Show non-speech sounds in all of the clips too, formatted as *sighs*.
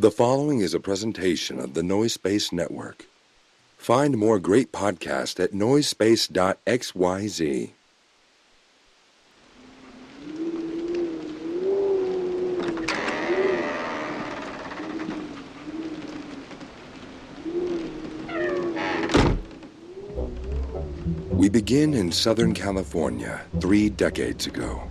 The following is a presentation of the Noise Space Network. Find more great podcasts at noisespace.xyz. We begin in Southern California three decades ago.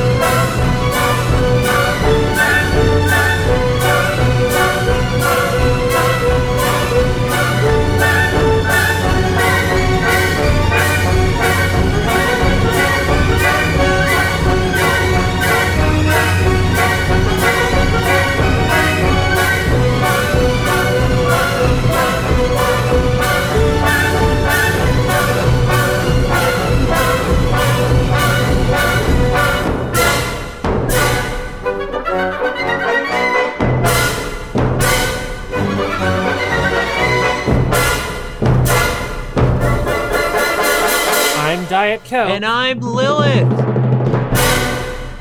I'm Diet Coke. And I'm Lilith.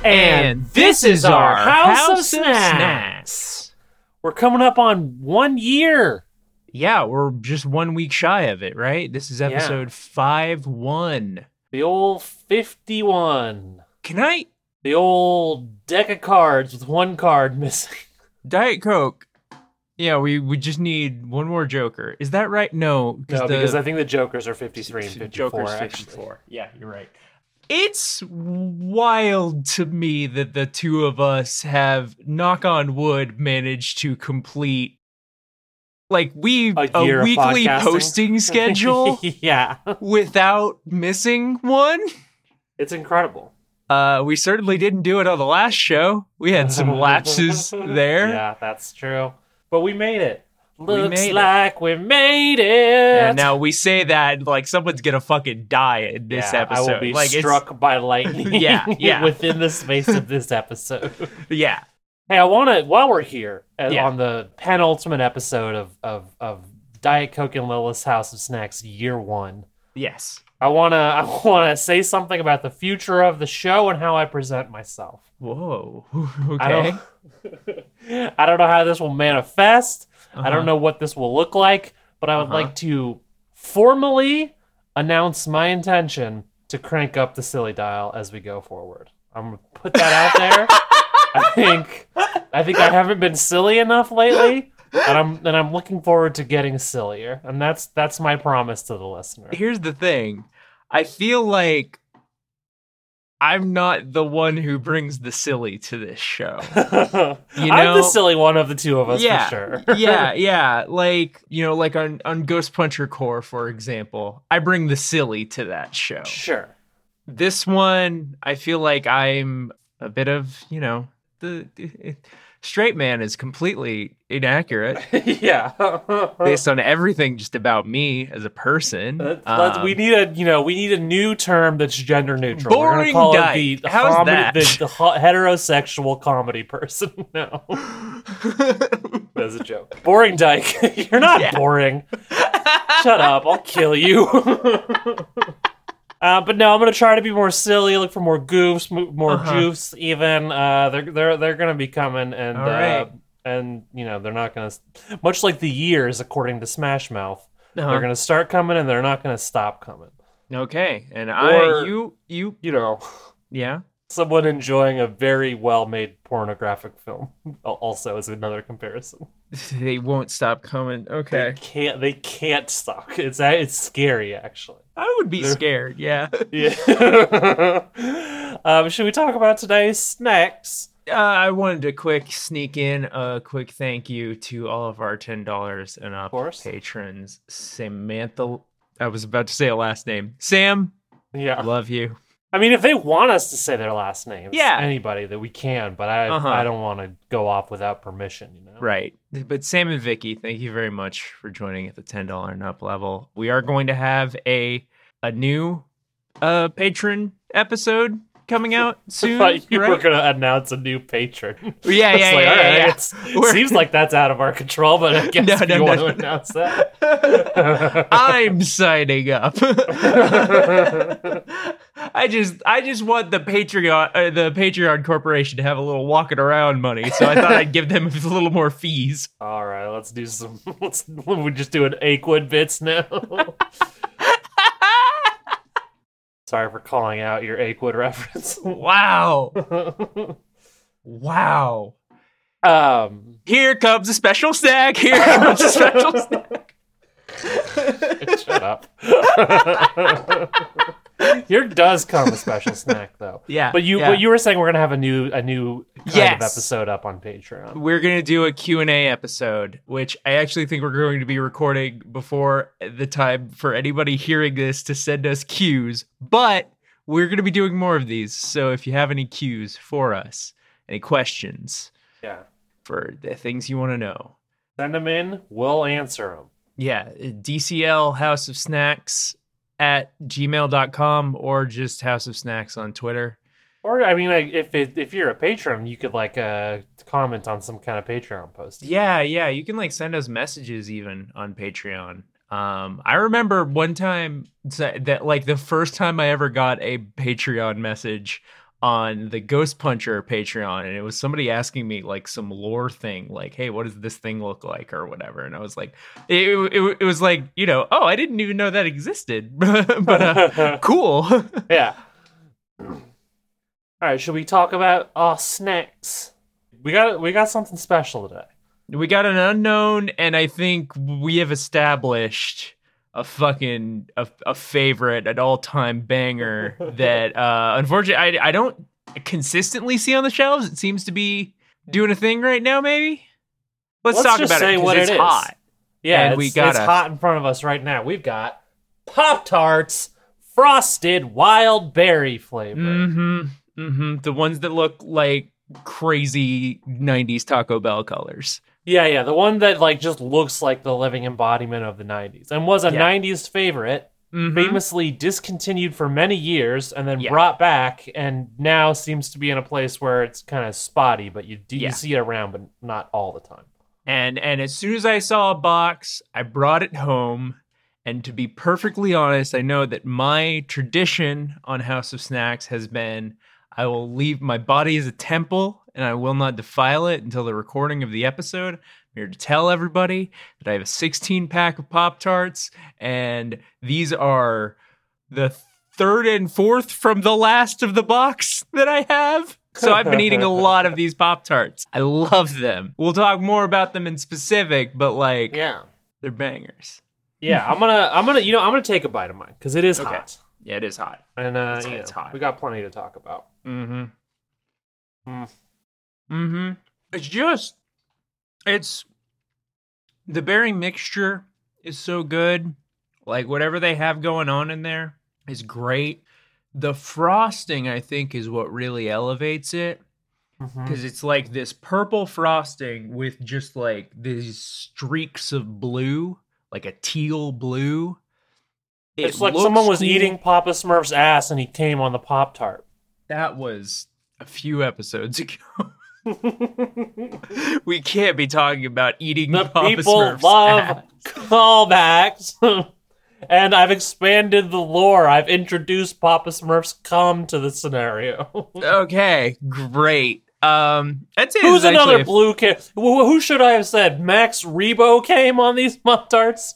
And this is our House, of Snacks. We're coming up on one year. Yeah, we're just one week shy of it, right? This is episode five one. The old 51. Can I The old deck of cards with one card missing. Diet Coke? Yeah, we we just need one more Joker. Is that right? No, No, the because I think the Jokers are 53 and 54, Joker's actually. 54. Yeah, you're right. It's wild to me that the two of us have, knock on wood, managed to complete like we A a, weekly posting *laughs* schedule yeah. without missing one. It's incredible. Uh, we certainly didn't do it on the last show. We had some lapses *laughs* there. Yeah, that's true. But we made it. Looks made it. like we made it. And now we say that like someone's gonna fucking die in this Yeah, episode. I will be like struck by lightning. *laughs* Yeah, *laughs* yeah. within the space of this episode. *laughs* Yeah. Hey, I want to while we're here uh, Yeah. on the penultimate episode of of of Diet Coke and Lilith's House of Snacks Year One. Yes. I wanna I wanna say something about the future of the show and how I present myself. Whoa. I Okay. don't, *laughs* I don't know how this will manifest. I Uh-huh. don't know what this will look like, but I would Uh-huh. like to formally announce my intention to crank up the silly dial as we go forward. I'm gonna put that out there. *laughs* I think I think I haven't been silly enough lately, and I'm and I'm looking forward to getting sillier. And that's that's my promise to the listener. Here's the thing. I feel like I'm not the one who brings the silly to this show. *laughs* You I'm the silly one of the two of us yeah, for sure. *laughs* yeah, *laughs* yeah. Like you know, like on on Ghost Puncher Core, for example, I bring the silly to that show. sure. This one, I feel like I'm a bit of you know the straight man is completely inaccurate *laughs* yeah. based on everything just about me as a person. Let's- let's- Um, we need a you know we need a new term that's gender neutral. We're Boring call dyke. it the, How's comedy, that? the, the heterosexual comedy person. *laughs* No, *laughs* that's a joke. Boring dyke. You're not Yeah. boring. Shut up. I'll kill you. Uh, but no, I'm gonna try to be more silly. Look for more goofs, more Uh-huh. juice. Even uh, they're they're they're gonna be coming, and All right. uh, and you know they're not gonna. Much like the years, according to Smash Mouth, Uh-huh. they're gonna start coming, and they're not gonna stop coming. okay, and Or- I you you You know, yeah. someone enjoying a very well-made pornographic film *laughs* also is another comparison. *laughs* They won't stop coming. Okay. They can't. They can't stop. It's it's scary actually. I would be They're- scared. Yeah. *laughs* Yeah. *laughs* um, should we talk about today's snacks? Uh, I wanted to quick sneak in a quick thank you to all of our ten dollars and up patrons. Samantha, I was about to say a last name. Sam, Yeah. love you. I mean, if they want us to say their last names, Yeah. anybody that we can, but I Uh-huh. I don't want to go off without permission. You know. Right. But Sam and Vicky, thank you very much for joining at the ten dollar and up level. We are going to have a a new uh patron episode coming out *laughs* I soon. thought you were right? gonna announce a new patron. *laughs* Yeah, *laughs* It's yeah, like, yeah, all yeah, right, yeah. it's- We're- Seems like that's out of our control, but I guess No, if no, you no, want no. to announce that. I'm signing up. I just I just want the Patreon uh, the Patreon corporation to have a little walking around money, so I thought I'd give them a little more fees. *laughs* All right, let's do some. *laughs* Let's we just doing Aquid bits now. *laughs* Sorry for calling out your Aquid reference. Wow. Wow. um, Here comes a special snack. Here comes a special snack. shut up. Here does come a special snack though. *laughs* Yeah. But you, yeah. but you were saying we're gonna have a new, a new kind of episode up on Patreon. we're going to do a Q&A episode, which I actually think we're going to be recording before the time for anybody hearing this to send us cues, but we're going to be doing more of these. So if you have any cues for us, any questions Yeah, for the things you want to know, send them in. We'll answer them. yeah, DCL House of Snacks at gmail.com or just House of Snacks on Twitter. Or I mean, like if it, if you're a patron, you could like uh comment on some kind of Patreon post. Yeah, yeah, you can like send us messages even on Patreon. Um, I remember one time that like the first time I ever got a Patreon message on the Ghost Puncher Patreon, and it was somebody asking me like some lore thing, like, "Hey, what does this thing look like?" or whatever, and I was like, it, it, it was like, you know, oh, I didn't even know that existed, *laughs* but uh, *laughs* cool. *laughs* yeah. All right, should we talk about our snacks? We got we got something special today. we got an unknown and i think we have established a fucking a, a favorite an all-time banger that *laughs* uh unfortunately I, I don't consistently see on the shelves it seems to be doing a thing right now maybe let's, Let's talk about it what it's it is. hot Yeah, And it's, we gotta- hot in front of us right now. We've got Pop Tarts frosted wild berry flavor. mm-hmm mm-hmm the ones that look like crazy 90s taco bell colors Yeah, yeah, the one that like just looks like the living embodiment of the '90s and was a Yeah. '90s favorite. Mhm. famously discontinued for many years and then Yeah. brought back and now seems to be in a place where it's kind of spotty but you do Yeah. you see it around but not all the time And and as soon as I saw a box, I brought it home. And to be perfectly honest, I know that my tradition on House of Snacks has been I will leave my body as a temple and I will not defile it until the recording of the episode. I'm here to tell everybody that I have a 16 pack of Pop Tarts, and these are the third and fourth from the last of the box that I have. So I've been eating a lot of these Pop Tarts. I love them. We'll talk more about them in specific, but like yeah they're bangers. yeah i'm gonna i'm gonna you know i'm gonna take a bite of mine because it is Okay. hot Yeah, it is hot. and uh It's- it's hot. we got plenty to talk about Mm-hmm. Mm. Mm-hmm. It's just it's the berry mixture is so good. Like whatever they have going on in there is great. The frosting, I think, is what really elevates it. Because it's like this purple frosting with just like these streaks of blue, like a teal blue. It it's like someone was cool. eating papa smurf's ass and he came on the pop tart That was a few episodes *laughs* ago. *laughs* we can't be talking about eating the Papa people Smurf's love ass. *laughs* callbacks *laughs* and i've expanded the lore i've introduced papa smurf's cum to the scenario Okay, great. Um, that's it. Who's actually another blue? Who who should I have said? Max Rebo came on these Pop Tarts.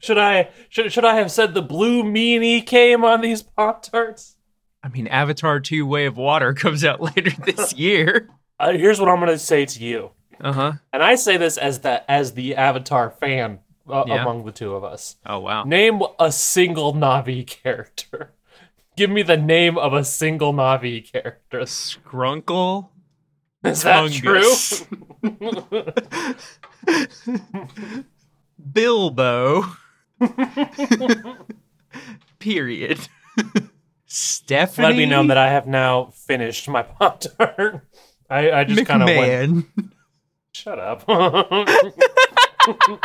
Should I should should I have said the blue meanie came on these Pop Tarts? I mean, Avatar 2 Way of Water comes out later this year. Uh, here's what I'm gonna say to you. Uh huh. And I say this as the as the Avatar fan uh, Yeah. among the two of us. Oh wow. Name a single Na'vi *laughs* character. Give me the name of a single Na'vi character. Skrunkle. Is that Tungus. true? *laughs* Bilbo. *laughs* Period. Stephanie. Let me know that I have now finished my Pop Tart. I, I just kind of went. *laughs* Shut up. *laughs*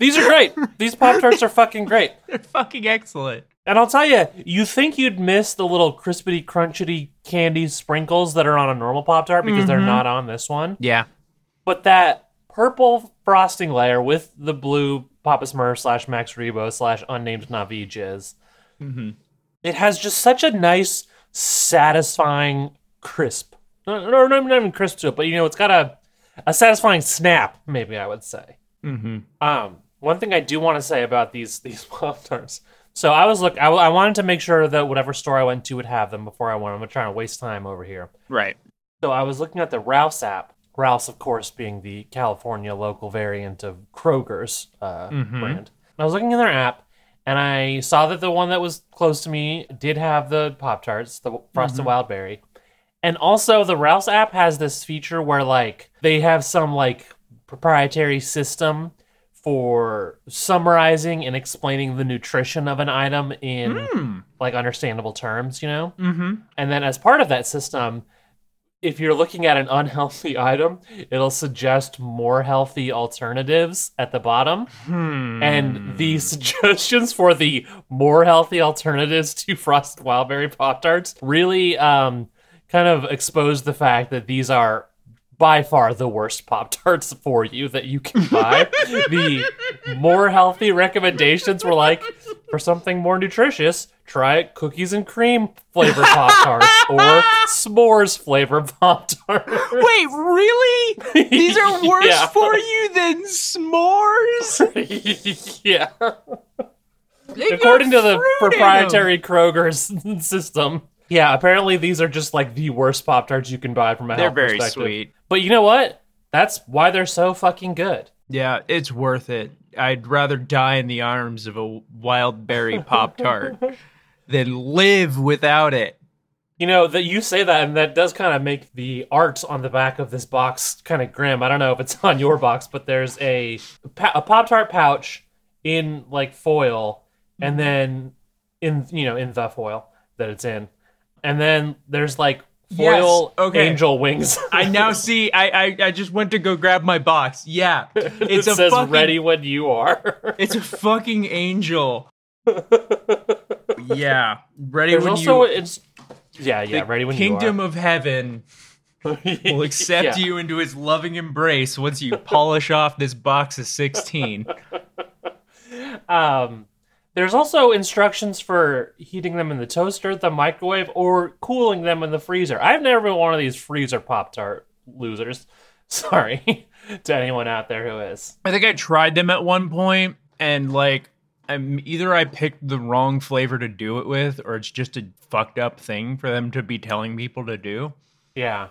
These are great. These Pop Tarts are fucking great. *laughs* They're fucking excellent. And I'll tell you, you think you'd miss the little crispity, crunchity candy sprinkles that are on a normal Pop Tart because they're mm-hmm. not on this one. Yeah. But that purple frosting layer with the blue Papa Smurf slash Max Rebo slash unnamed Na'vi jizz, mm-hmm. it has just such a nice, satisfying crisp. No, no, no, not even crisp to it, but you know, it's got a, a satisfying snap, maybe I would say. Mm-hmm. Um, one thing I do want to say about these these *laughs* Pop Tarts. So I was look, I, I wanted to make sure that whatever store I went to would have them before I went. I'm trying to waste time over here. Right. So I was looking at the Ralphs app. Ralphs, of course, being the California local variant of Kroger's uh, Mhm. brand. And I was looking in their app, and I saw that the one that was close to me did have the Pop Tarts, the Frosted Wild Berry, and also the Ralphs app has this feature where like they have some like proprietary system for summarizing and explaining the nutrition of an item in Hmm. like understandable terms, you know. Mm-hmm. And then as part of that system, if you're looking at an unhealthy *laughs* item, it'll suggest more healthy alternatives at the bottom. Hmm. And the *laughs* suggestions for the more healthy alternatives to *laughs* Frosted Wildberry Pop Tarts really um, kind of expose the fact that these are by far the worst Pop Tarts for you that you can buy. *laughs* the more healthy recommendations were like, for something more nutritious, try cookies and cream flavor Pop Tarts or s'mores flavor Pop Tarts. Wait, really? These are *laughs* worse Yeah. for you than s'mores? *laughs* yeah. According to the fruit in 'em. proprietary Kroger's system. Yeah, apparently these are just like the worst Pop Tarts you can buy from a house. They're health very perspective. sweet. But you know what? That's why they're so fucking good. Yeah, it's worth it. I'd rather die in the arms of a wild berry pop *laughs* tart than live without it. You know that you say that, and that does kind of make the art on the back of this box kind of grim. I don't know if it's *laughs* on your box, but there's a a Pop Tart pouch in like foil, and then in you know in the foil that it's in, and then there's like foil Yes, okay. angel wings. I now *laughs* see. I, I I just went to go grab my box. Yeah, *laughs* it's it a says fucking, ready when you are. *laughs* It's a fucking angel. yeah, ready There's when also you. it's yeah yeah ready when Kingdom you of Heaven will accept Yeah. you into his loving embrace once you polish off this box of sixteen. Um, there's also instructions for heating them in the toaster, the microwave, or cooling them in the freezer. I've never been one of these freezer Pop Tart losers. *laughs* Sorry *laughs* to anyone out there who is. I think I tried them at one point, and like, I'm either I picked the wrong flavor to do it with, or it's just a fucked up thing for them to be telling people to do. Yeah,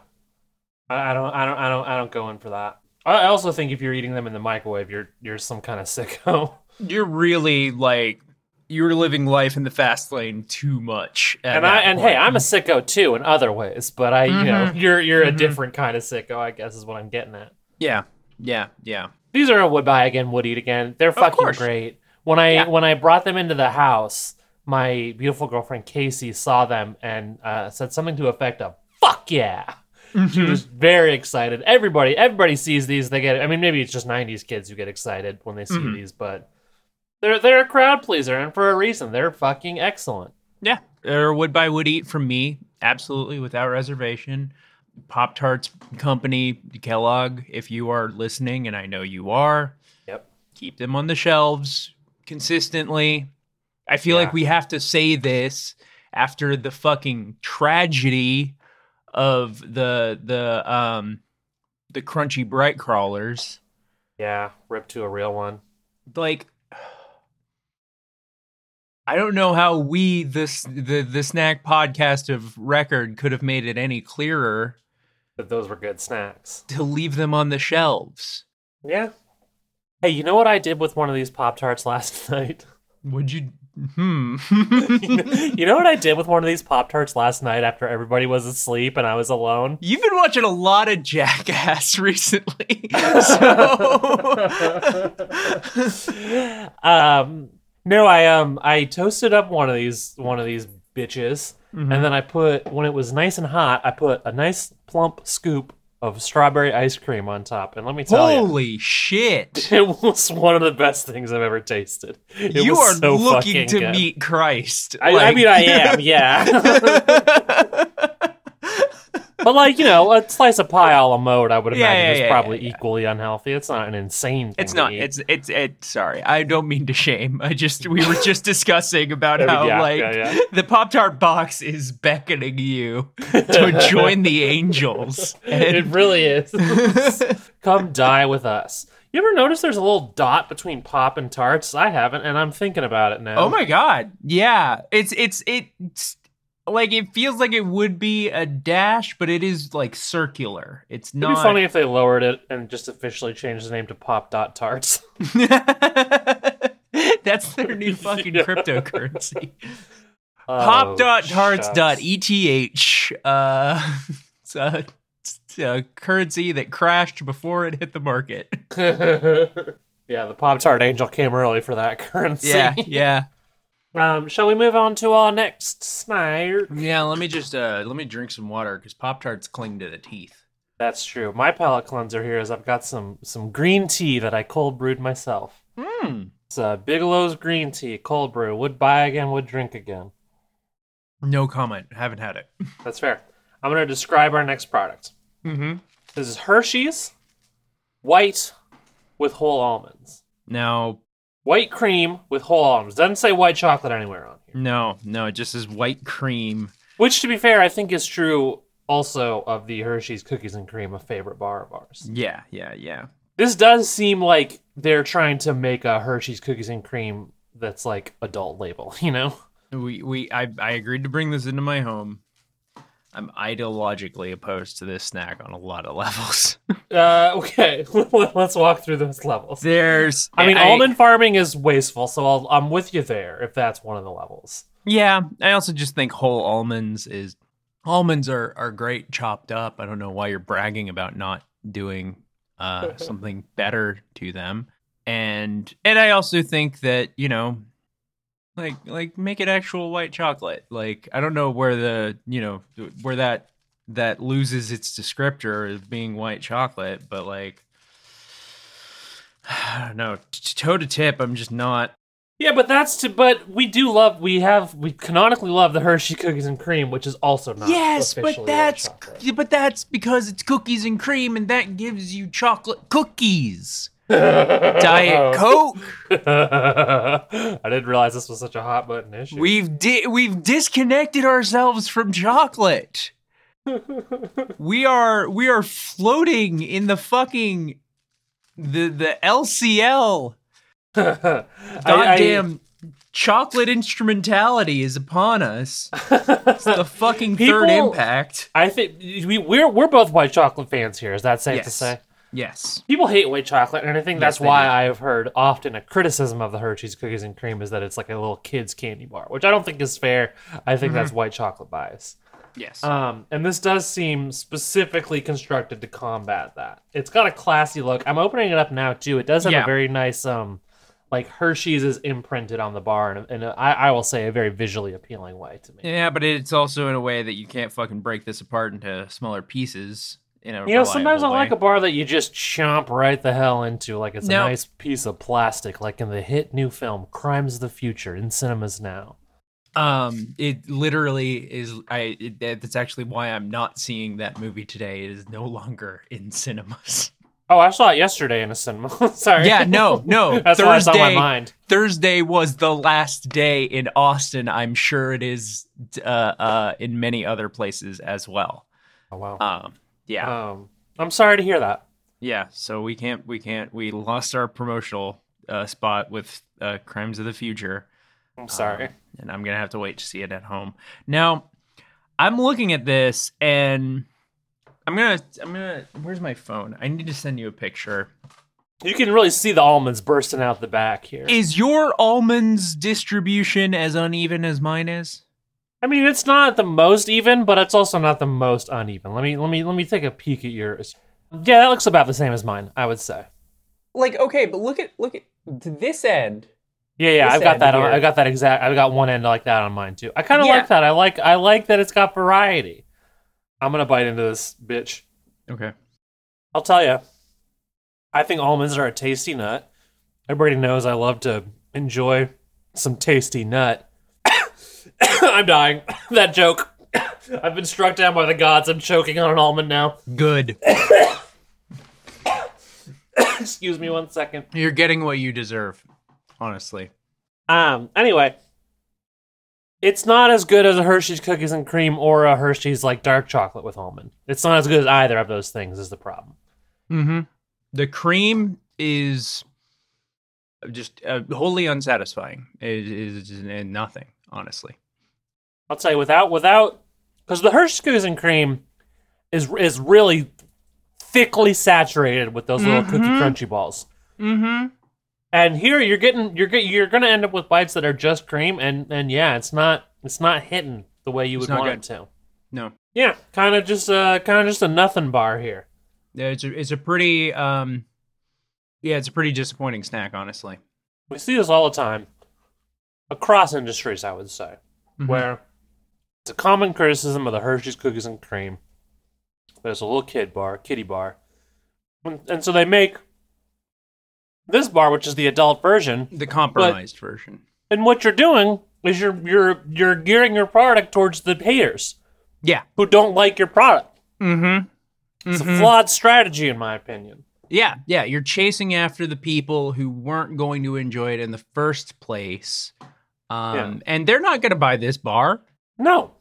I, don't, I don't, I don't, I don't go in for that. I I also think if you're eating them in the microwave, you're you're some kind of sicko. *laughs* You're really like you're living life in the fast lane too much. And I and point. hey, I'm a sicko too in other ways, but I, you know, Mhm. you're you're a Mhm. different kind of sicko, I guess is what I'm getting at. yeah, yeah, yeah. These are a would buy again, would eat again. They're fucking great. When I Yeah. when I brought them into the house, my beautiful girlfriend Casey saw them and uh, said something to effect of "fuck yeah." She Mhm. was very excited. Everybody everybody sees these. They get. I mean, maybe it's just '90s kids who get excited when they see Mhm. these, but they're they're a crowd pleaser, and for a reason. They're fucking excellent. Yeah, or would buy would eat from me, absolutely without reservation. Pop Tarts Company, Kellogg, if you are listening, and I know you are, Yep. keep them on the shelves consistently. I feel Yeah. like we have to say this after the fucking tragedy of the the um the crunchy Brite Crawlers. Yeah, rip to a real one. Like I don't know how we this the the snack podcast of record could have made it any clearer that those were good snacks. to leave them on the shelves. Yeah. Hey, you know what I did with one of these Pop Tarts last *laughs* night? Would you? Hmm. *laughs* you know what I did with one of these Pop Tarts last night after everybody was asleep and I was alone? You've been watching a lot of Jackass *laughs* recently, so um no, I um I toasted up one of these one of these bitches and then I put when it was nice and hot, I put a nice plump scoop of strawberry ice cream on top. And let me tell you, holy shit! *laughs* it was one of the best things I've ever tasted. It you are so looking to good. meet Christ. I, I mean, I am, *laughs* yeah. *laughs* but like you know, a slice of pie a la mode, I would Yeah, imagine yeah, is yeah, probably yeah, yeah. equally unhealthy. It's not an insane. Thing It's to not. eat. It's it's it. Sorry, I don't mean to shame. I just we were just *laughs* discussing about Yeah, how yeah, like yeah, the Pop Tart box is beckoning you to join the angels. *laughs* it And really is. *laughs* Come die with us. You ever notice there's a little dot between pop and tarts? I haven't, and I'm thinking about it now. oh my god, yeah, it's it's it's like it feels like it would be a dash, but it is like circular. It's It'd not. be funny if they lowered it and just officially changed the name to Pop Dot Tarts. *laughs* That's their new *laughs* fucking Yeah. cryptocurrency. Oh, Pop dot tarts dot eth. Uh, *laughs* it's a, it's a currency that crashed before it hit the market. yeah, the Pop Tart Angel came early for that currency. Yeah, yeah, Um, shall we move on to our next snack? yeah. Let me just uh, let me drink some water because Pop Tarts cling to the teeth. That's true. My palate cleanser here is I've got some some green tea that I cold brewed myself. Hmm. It's uh, Bigelow's green tea, cold brew. Would buy again, would drink again. No comment. Haven't had it. *laughs* That's fair. I'm going to describe our next product. Mm-hmm. This is Hershey's white with whole almonds. Now, White cream with whole almonds. Doesn't say white chocolate anywhere on here. no, no. It just is white cream. Which, to be fair, I think is true also of the Hershey's cookies and cream, a favorite bar of ours. Yeah, yeah, yeah. This does seem like they're trying to make a Hershey's cookies and cream that's like adult label, *laughs* you know? We we I I agreed to bring this into my home. I'm ideologically opposed to this snack on a lot of levels. *laughs* Uh, okay, *laughs* let's walk through those levels. There's, I mean, almond farming is wasteful, so I'll, I'm with you there if that's one of the levels. Yeah, I also just think whole almonds is almonds are are great chopped up. I don't know why you're bragging about not doing uh, *laughs* something better to them. And and I also think that you know, like like make it actual white chocolate. Like I don't know where the you know where that that loses its descriptor of being white chocolate, but like. *sighs* I don't know. Toe to tip, I'm just not Yeah, but that's to. But we do love. We have. We canonically love the Hershey cookies and cream, which is also not. Yes, but that's but that's because it's cookies and cream, and that gives you chocolate cookies. Diet *laughs* Coke. I didn't realize this was such a hot button issue. We've di- we've disconnected ourselves from chocolate. *laughs* we are we are floating in the fucking the the LCL. *laughs* I- Goddamn chocolate instrumentality is upon us. It's the fucking third impact. I, think we we're we're both white chocolate fans here. Is that safe to say? Yes. People hate white chocolate, and I think that's why do. I've heard often a criticism of the Hershey's cookies and cream is that it's like a little kid's candy bar, which I don't think is fair. I think Mm-hmm. that's white chocolate bias. Yes. Um, and this does seem specifically constructed to combat that. It's got a classy look. I'm opening it up now too. It does have Yeah. a very nice um, like Hershey's is imprinted on the bar, and, and I, I will say a very visually appealing way to me. Yeah, but it's also in a way that you can't fucking break this apart into smaller pieces. In a You know, sometimes I like a bar that you just chomp right the hell into, like it's Now- a nice piece of plastic, like in the hit new film "Crimes of the Future" in cinemas now. Um, it literally is. I. It, that's actually why I'm not seeing that movie today. It is no longer in cinemas. Oh, I saw it yesterday in a cinema. *laughs* Sorry. Yeah, no, no. *laughs* That's why it's on my Thursday- mind. Thursday was the last day in Austin. I'm sure it is uh, uh, in many other places as well. Oh wow. Um, yeah, Um, I'm sorry to hear that. yeah. So we can't, we can't, we lost our promotional uh, spot with uh, Crimes of the Future. I'm sorry. Um, and I'm gonna have to wait to see it at home. Now, I'm looking at this, and I'm gonna. I'm gonna. Where's my phone? I need to send you a picture. You can really see the almonds bursting out the back here. Is your almonds distribution as uneven as mine is? I mean, it's not the most even, but it's also not the most uneven. Let me let me let me take a peek at yours. Yeah, that looks about the same as mine, I would say. Like, okay, but look at look at to this end. Yeah, yeah, This I've got end that. On, here. I got that exact. I've got one end like that on mine too. I kind of Yeah. like that. I like. I like that it's got variety. I'm gonna bite into this bitch. Okay. I'll tell you. I think almonds are a tasty nut. Everybody knows I love to enjoy some tasty nut. *coughs* I'm dying. *coughs* that joke. *coughs* I've been struck down by the gods. I'm choking on an almond now. Good. Excuse me one second. You're getting what you deserve. Honestly. Um. Anyway, it's not as good as a Hershey's cookies and cream or a Hershey's like dark chocolate with almond. It's not as good as either of those things. Is the problem? Mm-hmm. The cream is just uh, wholly unsatisfying. It is is nothing, honestly. I'll tell you without without because the and cream is is really thickly saturated with those little cookie Mhm. crunchy balls. Mm-hmm. And here you're getting you're get, you're gonna end up with bites that are just cream and and yeah, it's not it's not hitting the way you would want good. it to. No. Yeah, kind of just uh kind of just a nothing bar here. Yeah, it's a, it's a pretty um yeah, it's a pretty disappointing snack, honestly. We see this all the time across industries, I would say, Mhm. where it's a common criticism of the Hershey's cookies and cream. There's a little kid bar, kitty bar, and, and so they make this bar, which is the adult version. the compromised version. And what you're doing is you're you're you're gearing your product towards the haters Yeah. who don't like your product. Mm-hmm. It's a flawed strategy, in my opinion. Yeah, yeah, you're chasing after the people who weren't going to enjoy it in the first place. Um Yeah. and they're not going to buy this bar. No,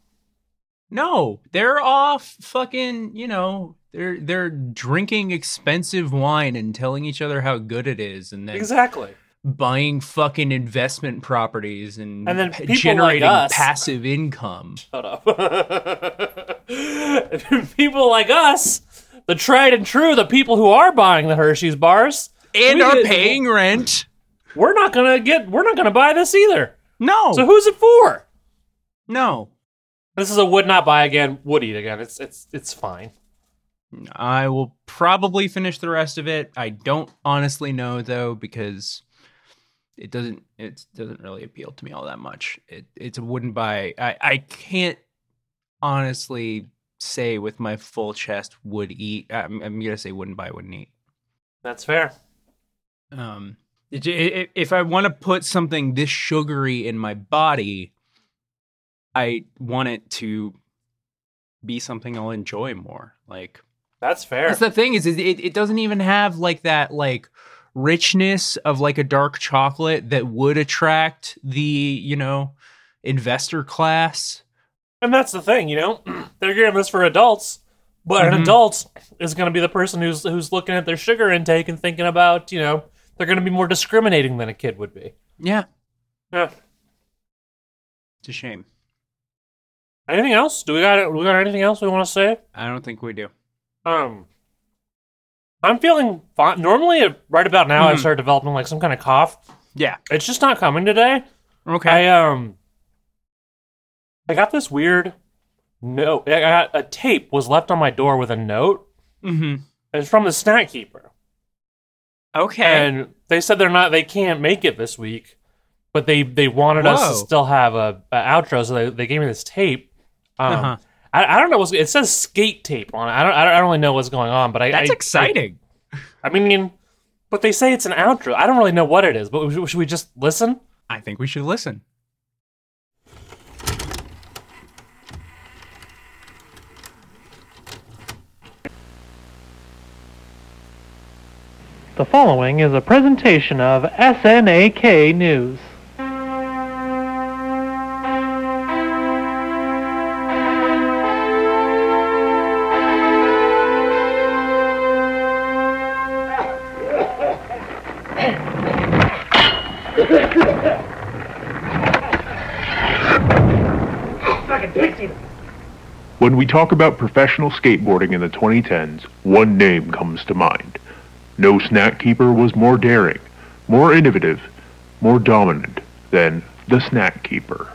No, they're off fucking, you know, they're they're drinking expensive wine and telling each other how good it is and then exactly. buying fucking investment properties and, And then pa- people like generating us- passive income. Shut up. *laughs* people like us, the tried and true, the people who are buying the Hershey's bars, And We are did- paying rent. we're not gonna get we're not gonna buy this either. No. So who's it for? No. This is a would not buy again, would eat again. It's it's it's fine. I will probably finish the rest of it. I don't honestly know though because it doesn't it doesn't really appeal to me all that much. It it's a wouldn't buy. I I can't honestly say with my full chest would eat. I'm, I'm gonna say wouldn't buy, wouldn't eat. That's fair. Um, it, it, if I want to put something this sugary in my body, I want it to be something I'll enjoy more. Like That's fair. that's the thing is, is it, it doesn't even have like that like richness of like a dark chocolate that would attract the you know investor class. And that's the thing, you know, *clears throat* they're getting this for adults, but an Mhm. adult is going to be the person who's who's looking at their sugar intake and thinking about, you know, they're going to be more discriminating than a kid would be. Yeah, Yeah. it's a shame. Anything else? Do we got we got anything else we want to say? I don't think we do. Um, I'm feeling fine. Normally, uh, right about now, I Mhm. start developing like some kind of cough. Yeah. It's just not coming today. Okay. I um, I got this weird note. I got a tape was left on my door with a note. mm-hmm. It's from the snack keeper. Okay. and they said they're not they can't make it this week but they they wanted us to still have a, a outro so they, they gave me this tape um, Uh-huh. I, I don't know what's it says skate tape on it I don't I don't really know what's going on but I That's I- exciting. I, I mean but they say it's an outro I don't really know what it is but should, should we just listen I think we should listen. The following is a presentation of SNAK News. When we talk about professional skateboarding in the 2010s, one name comes to mind. No snack keeper was more daring, more innovative, more dominant than the snack keeper.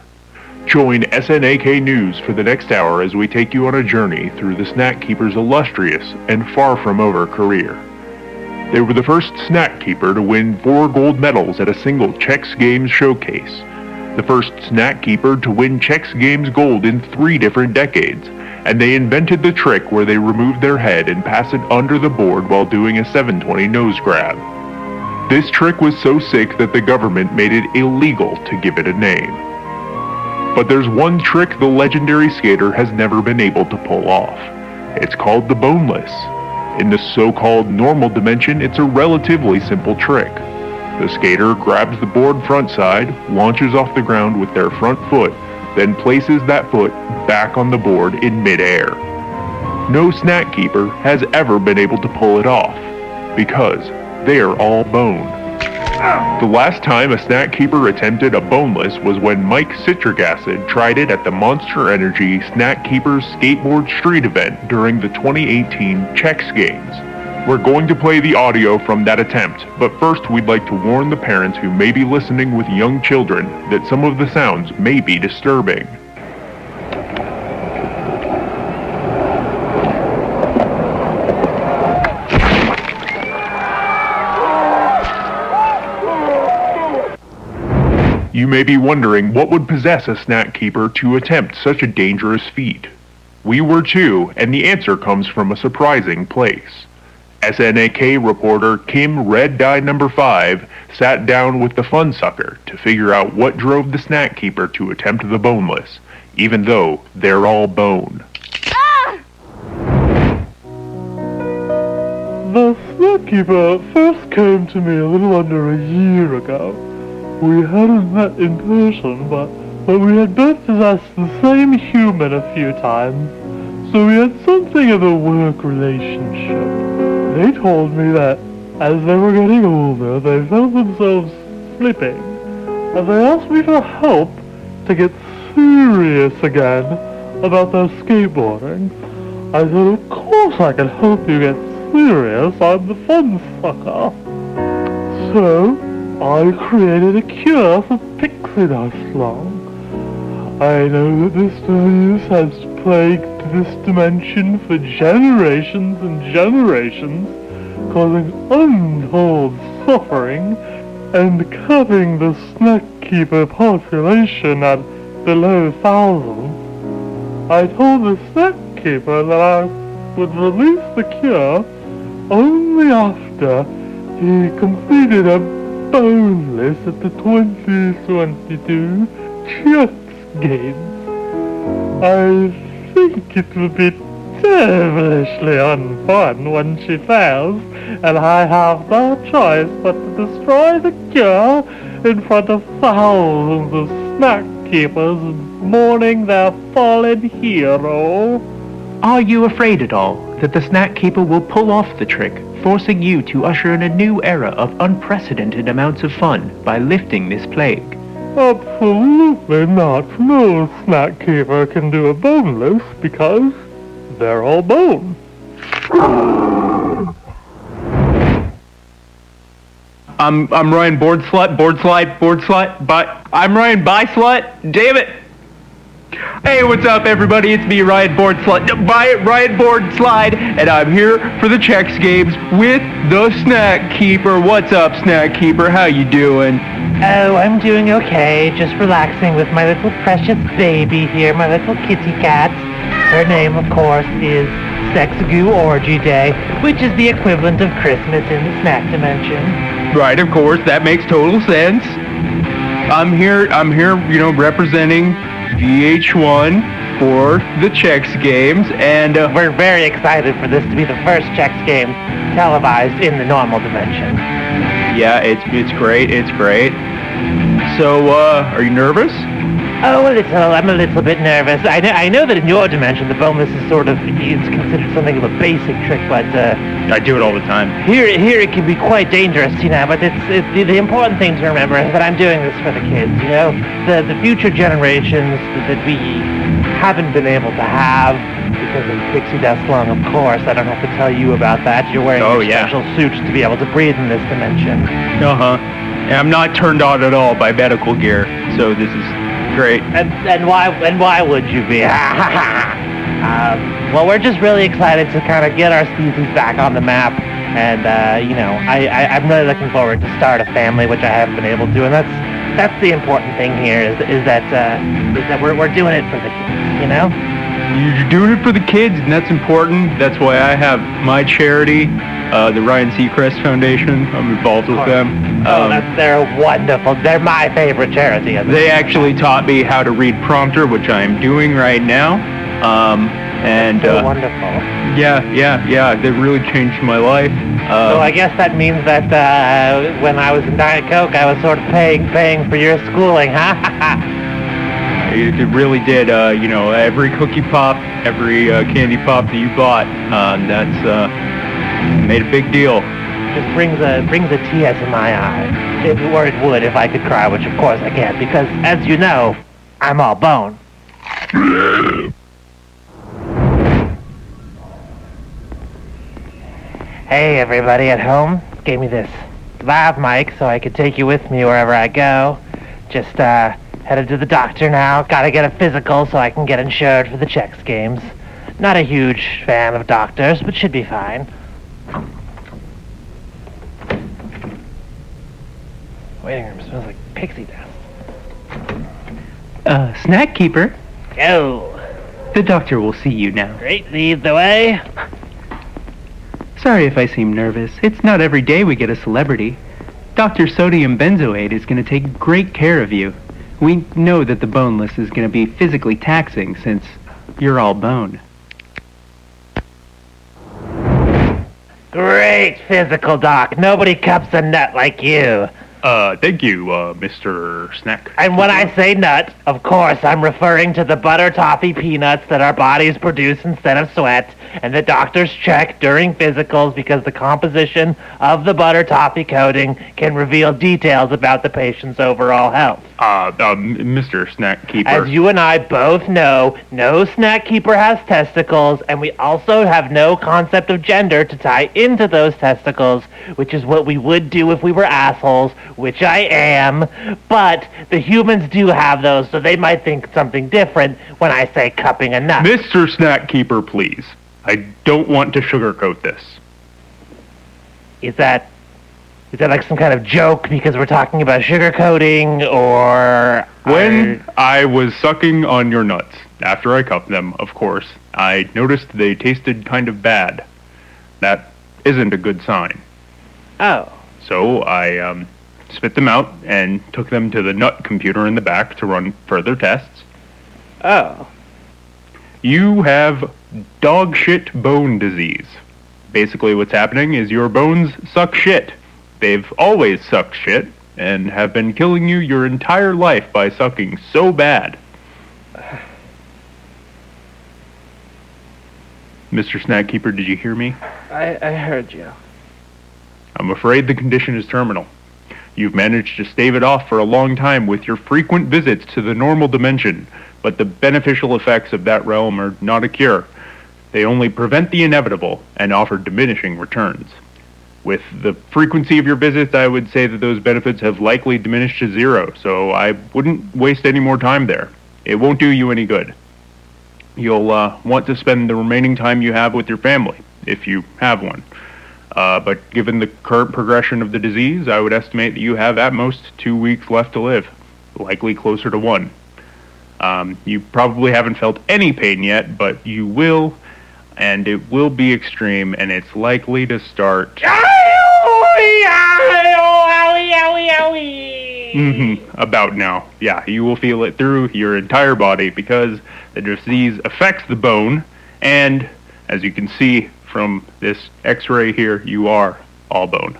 Join SNAK News for the next hour as we take you on a journey through the snack keeper's illustrious and far from over career. They were the first snack keeper to win four gold medals at a single Chex Games showcase, the first snack keeper to win Chex Games gold in three different decades, and they invented the trick where they remove their head and pass it under the board while doing a 720 nose grab. This trick was so sick that the government made it illegal to give it a name. But there's one trick the legendary skater has never been able to pull off. It's called the boneless. In the so-called normal dimension, it's a relatively simple trick. The skater grabs the board front side, launches off the ground with their front foot, then places that foot back on the board in midair. No snack keeper has ever been able to pull it off, because they're all bone. The last time a snack keeper attempted a boneless was when Mike Citric Acid tried it at the Monster Energy Snack Keepers Skateboard Street event during the 2018 Chex Games. We're going to play the audio from that attempt, but first we'd like to warn the parents who may be listening with young children that some of the sounds may be disturbing. You may be wondering what would possess a snack keeper to attempt such a dangerous feat. We were too, and the answer comes from a surprising place. SNAK reporter Kim Red Dye Number 5 sat down with the fun sucker to figure out what drove the snack keeper to attempt the boneless, even though they're all bone. The snack keeper first came to me a little under a year ago. We hadn't met in person, but, but we had both possessed the same human a few times, so we had something of a work relationship. They told me that as they were getting older, they felt themselves slipping, and they asked me for help to get serious again about their skateboarding. I said, of course I can help you get serious. I'm the fun sucker. So, I created a cure for pixie dust lung. I know that this disease has plagued this dimension for generations and generations, causing untold suffering and cutting the snack keeper population at below thousands. I told the snack keeper that I would release the cure only after he completed a boneless at the 2022 Chex Games. I think it will be devilishly unfun when she fails, and I have no choice but to destroy the cure in front of thousands of snack keepers mourning their fallen hero. Are you afraid at all that the snack keeper will pull off the trick, forcing you to usher in a new era of unprecedented amounts of fun by lifting this plague? Absolutely not. No snack keeper can do a boneless because they're all bone. I'm I'm Ryan board slut, board slide, board slut, but I'm Ryan by slut. Damn it. Hey, what's up, everybody? It's me, Ryan Board Slide, Ryan Board Slide, and I'm here for the Chex Games with the Snack Keeper. What's up, Snack Keeper? How you doing? Oh, I'm doing okay. Just relaxing with my little precious baby here, my little kitty cat. Her name, of course, is Sex Goo Orgy Day, which is the equivalent of Christmas in the snack dimension. Right, of course. That makes total sense. I'm here. I'm here. You know, representing VH1 for the Chex Games, and uh, We're very excited for this to be the first Chex game televised in the normal dimension. yeah, it's it's great. It's great. So, uh, are you nervous? Oh, a little. I'm a little bit nervous. I know, I know that in your dimension, the boneless is sort of it's considered something of a basic trick, but uh, I do it all the time. here, here it can be quite dangerous, you know. But it's, it's the, the important thing to remember is that I'm doing this for the kids, you know, the the future generations that we haven't been able to have because of pixie dust lung, of course. I don't have to tell you about that. You're wearing Oh, your yeah. special suits to be able to breathe in this dimension. Uh huh. And I'm not turned on at all by medical gear, so this is great. And and why and why would you be? *laughs* um, well, we're just really excited to kind of get our species back on the map, and uh, you know, I, I I'm really looking forward to start a family, which I haven't been able to, and that's that's the important thing here is is that uh, is that we're we're doing it for the kids, you know. You're doing it for the kids, and that's important. That's why I have my charity, uh, the Ryan Seacrest Foundation. I'm involved with them. Oh, Um, that's they're wonderful. They're my favorite charity. They actually taught me how to read prompter, which I am doing right now. Um, and so uh, wonderful. yeah, yeah, yeah, they really changed my life. Uh, So I guess that means that uh, when I was in Diet Coke, I was sort of paying paying for your schooling, huh? *laughs* it, it really did. Uh, you know, every cookie pop, every uh, candy pop that you bought, uh, that's uh, made a big deal. Just brings a brings a tear to my eye. If or it would if I could cry, which of course I can't, because as you know, I'm all bone. Hey everybody at home, gave me this lav mic so I could take you with me wherever I go. Just uh headed to the doctor now. Gotta get a physical so I can get insured for the checks games. Not a huge fan of doctors, but should be fine. Waiting room smells like pixie dust. Uh, snack keeper, Go. the doctor will see you now. Great, lead the way. Sorry if I seem nervous. It's not every day we get a celebrity. Dr. Sodium Benzoate is going to take great care of you. We know that the boneless is going to be physically taxing since you're all bone. Great physical doc. Nobody cups a nut like you. Uh, thank you, uh, Mr. Snack. And when I say nut, of course, I'm referring to the butter toffee peanuts that our bodies produce instead of sweat, and the doctors check during physicals because the composition of the butter toffee coating can reveal details about the patient's overall health. Uh, uh, Mr. Snack Keeper. As you and I both know, no snack keeper has testicles, and we also have no concept of gender to tie into those testicles, which is what we would do if we were assholes, which I am. But the humans do have those, so they might think something different when I say cupping a nut. Mr. Snack Keeper, please. I don't want to sugarcoat this. Is that is that like some kind of joke because we're talking about sugarcoating, or When I was sucking on your nuts, after I cupped them, of course, I noticed they tasted kind of bad. That isn't a good sign. oh So I um, spit them out and took them to the nut computer in the back to run further tests. oh You have dog shit bone disease. Basically, what's happening is your bones suck shit. They've always sucked shit and have been killing you your entire life by sucking so bad. Mr. Snack Keeper, did you hear me? I I heard you. I'm afraid the condition is terminal. You've managed to stave it off for a long time with your frequent visits to the normal dimension, but the beneficial effects of that realm are not a cure. They only prevent the inevitable and offer diminishing returns. With the frequency of your visits, I would say that those benefits have likely diminished to zero, so I wouldn't waste any more time there. It won't do you any good. You'll uh, want to spend the remaining time you have with your family, if you have one. Uh, but given the current progression of the disease, I would estimate that you have at most two weeks left to live, likely closer to one. Um, you probably haven't felt any pain yet, but you will, and it will be extreme, and it's likely to start. Mm-hmm. about now. Yeah, you will feel it through your entire body because the disease affects the bone, and as you can see from this x-ray here, you are all bone.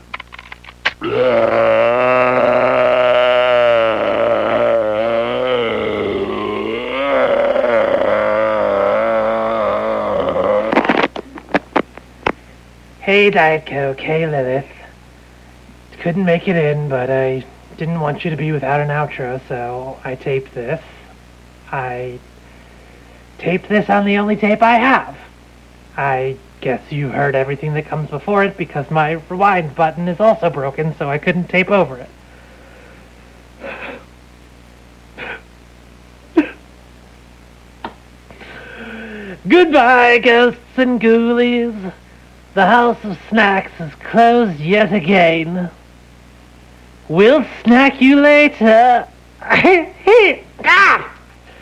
Hey, Diet Coke. Hey, Lilith. Couldn't make it in, but I didn't want you to be without an outro, so I taped this. I taped this on the only tape I have. I guess you heard everything that comes before it because my rewind button is also broken, so I couldn't tape over it. Goodbye, ghosts and ghoulies. The House of Snacks is closed yet again. We'll snack you later. *laughs* ah!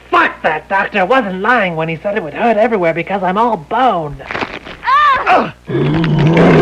Fuck, that doctor wasn't lying when he said it would hurt everywhere because I'm all bone. Ah!